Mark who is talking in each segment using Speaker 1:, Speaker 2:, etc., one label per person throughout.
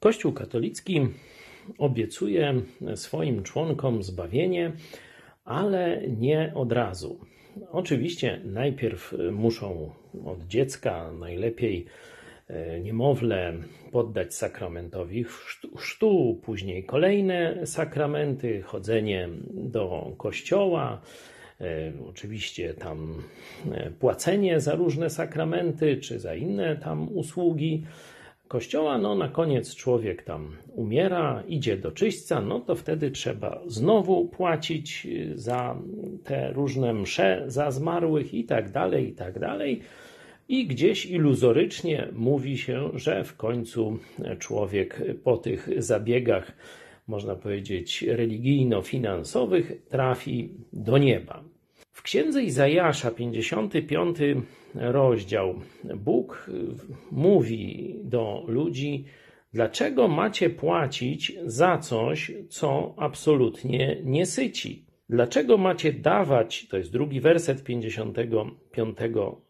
Speaker 1: Kościół katolicki obiecuje swoim członkom zbawienie, ale nie od razu. Oczywiście najpierw muszą od dziecka, najlepiej e, niemowlę, poddać sakramentowi chrztu, później kolejne sakramenty, chodzenie do kościoła, e, oczywiście tam e, płacenie za różne sakramenty czy za inne tam usługi kościoła, no na koniec człowiek tam umiera, idzie do czyśćca, no to wtedy trzeba znowu płacić y, za te różne msze za zmarłych i tak dalej, i tak dalej. I gdzieś iluzorycznie mówi się, że w końcu człowiek po tych zabiegach, można powiedzieć, religijno-finansowych trafi do nieba. W księdze Izajasza, 55 rozdział, Bóg mówi do ludzi, dlaczego macie płacić za coś, co absolutnie nie syci. Dlaczego macie dawać, to jest drugi werset 55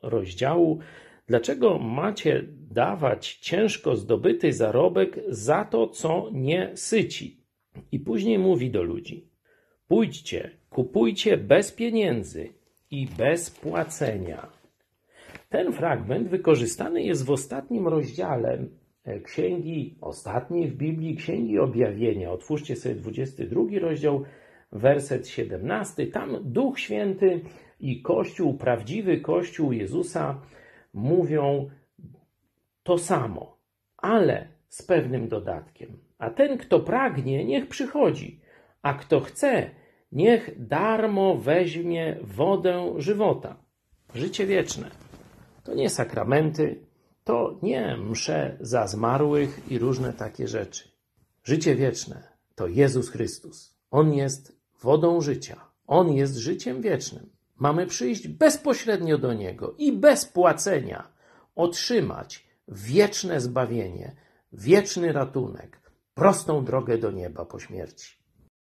Speaker 1: rozdziału, dlaczego macie dawać ciężko zdobyty zarobek za to, co nie syci? I później mówi do ludzi: Pójdźcie, kupujcie bez pieniędzy i bez płacenia. Ten fragment wykorzystany jest w ostatnim rozdziale e, księgi, ostatniej w Biblii, księgi objawienia. Otwórzcie sobie 22 rozdział, werset 17. Tam Duch Święty i Kościół, prawdziwy Kościół Jezusa mówią to samo, ale z pewnym dodatkiem. A ten, kto pragnie, niech przychodzi, a kto chce, niech darmo weźmie wodę żywota, życie wieczne. To nie sakramenty, to nie msze za zmarłych i różne takie rzeczy. Życie wieczne to Jezus Chrystus. On jest wodą życia. On jest życiem wiecznym. Mamy przyjść bezpośrednio do Niego i bez płacenia otrzymać wieczne zbawienie, wieczny ratunek, prostą drogę do nieba po śmierci.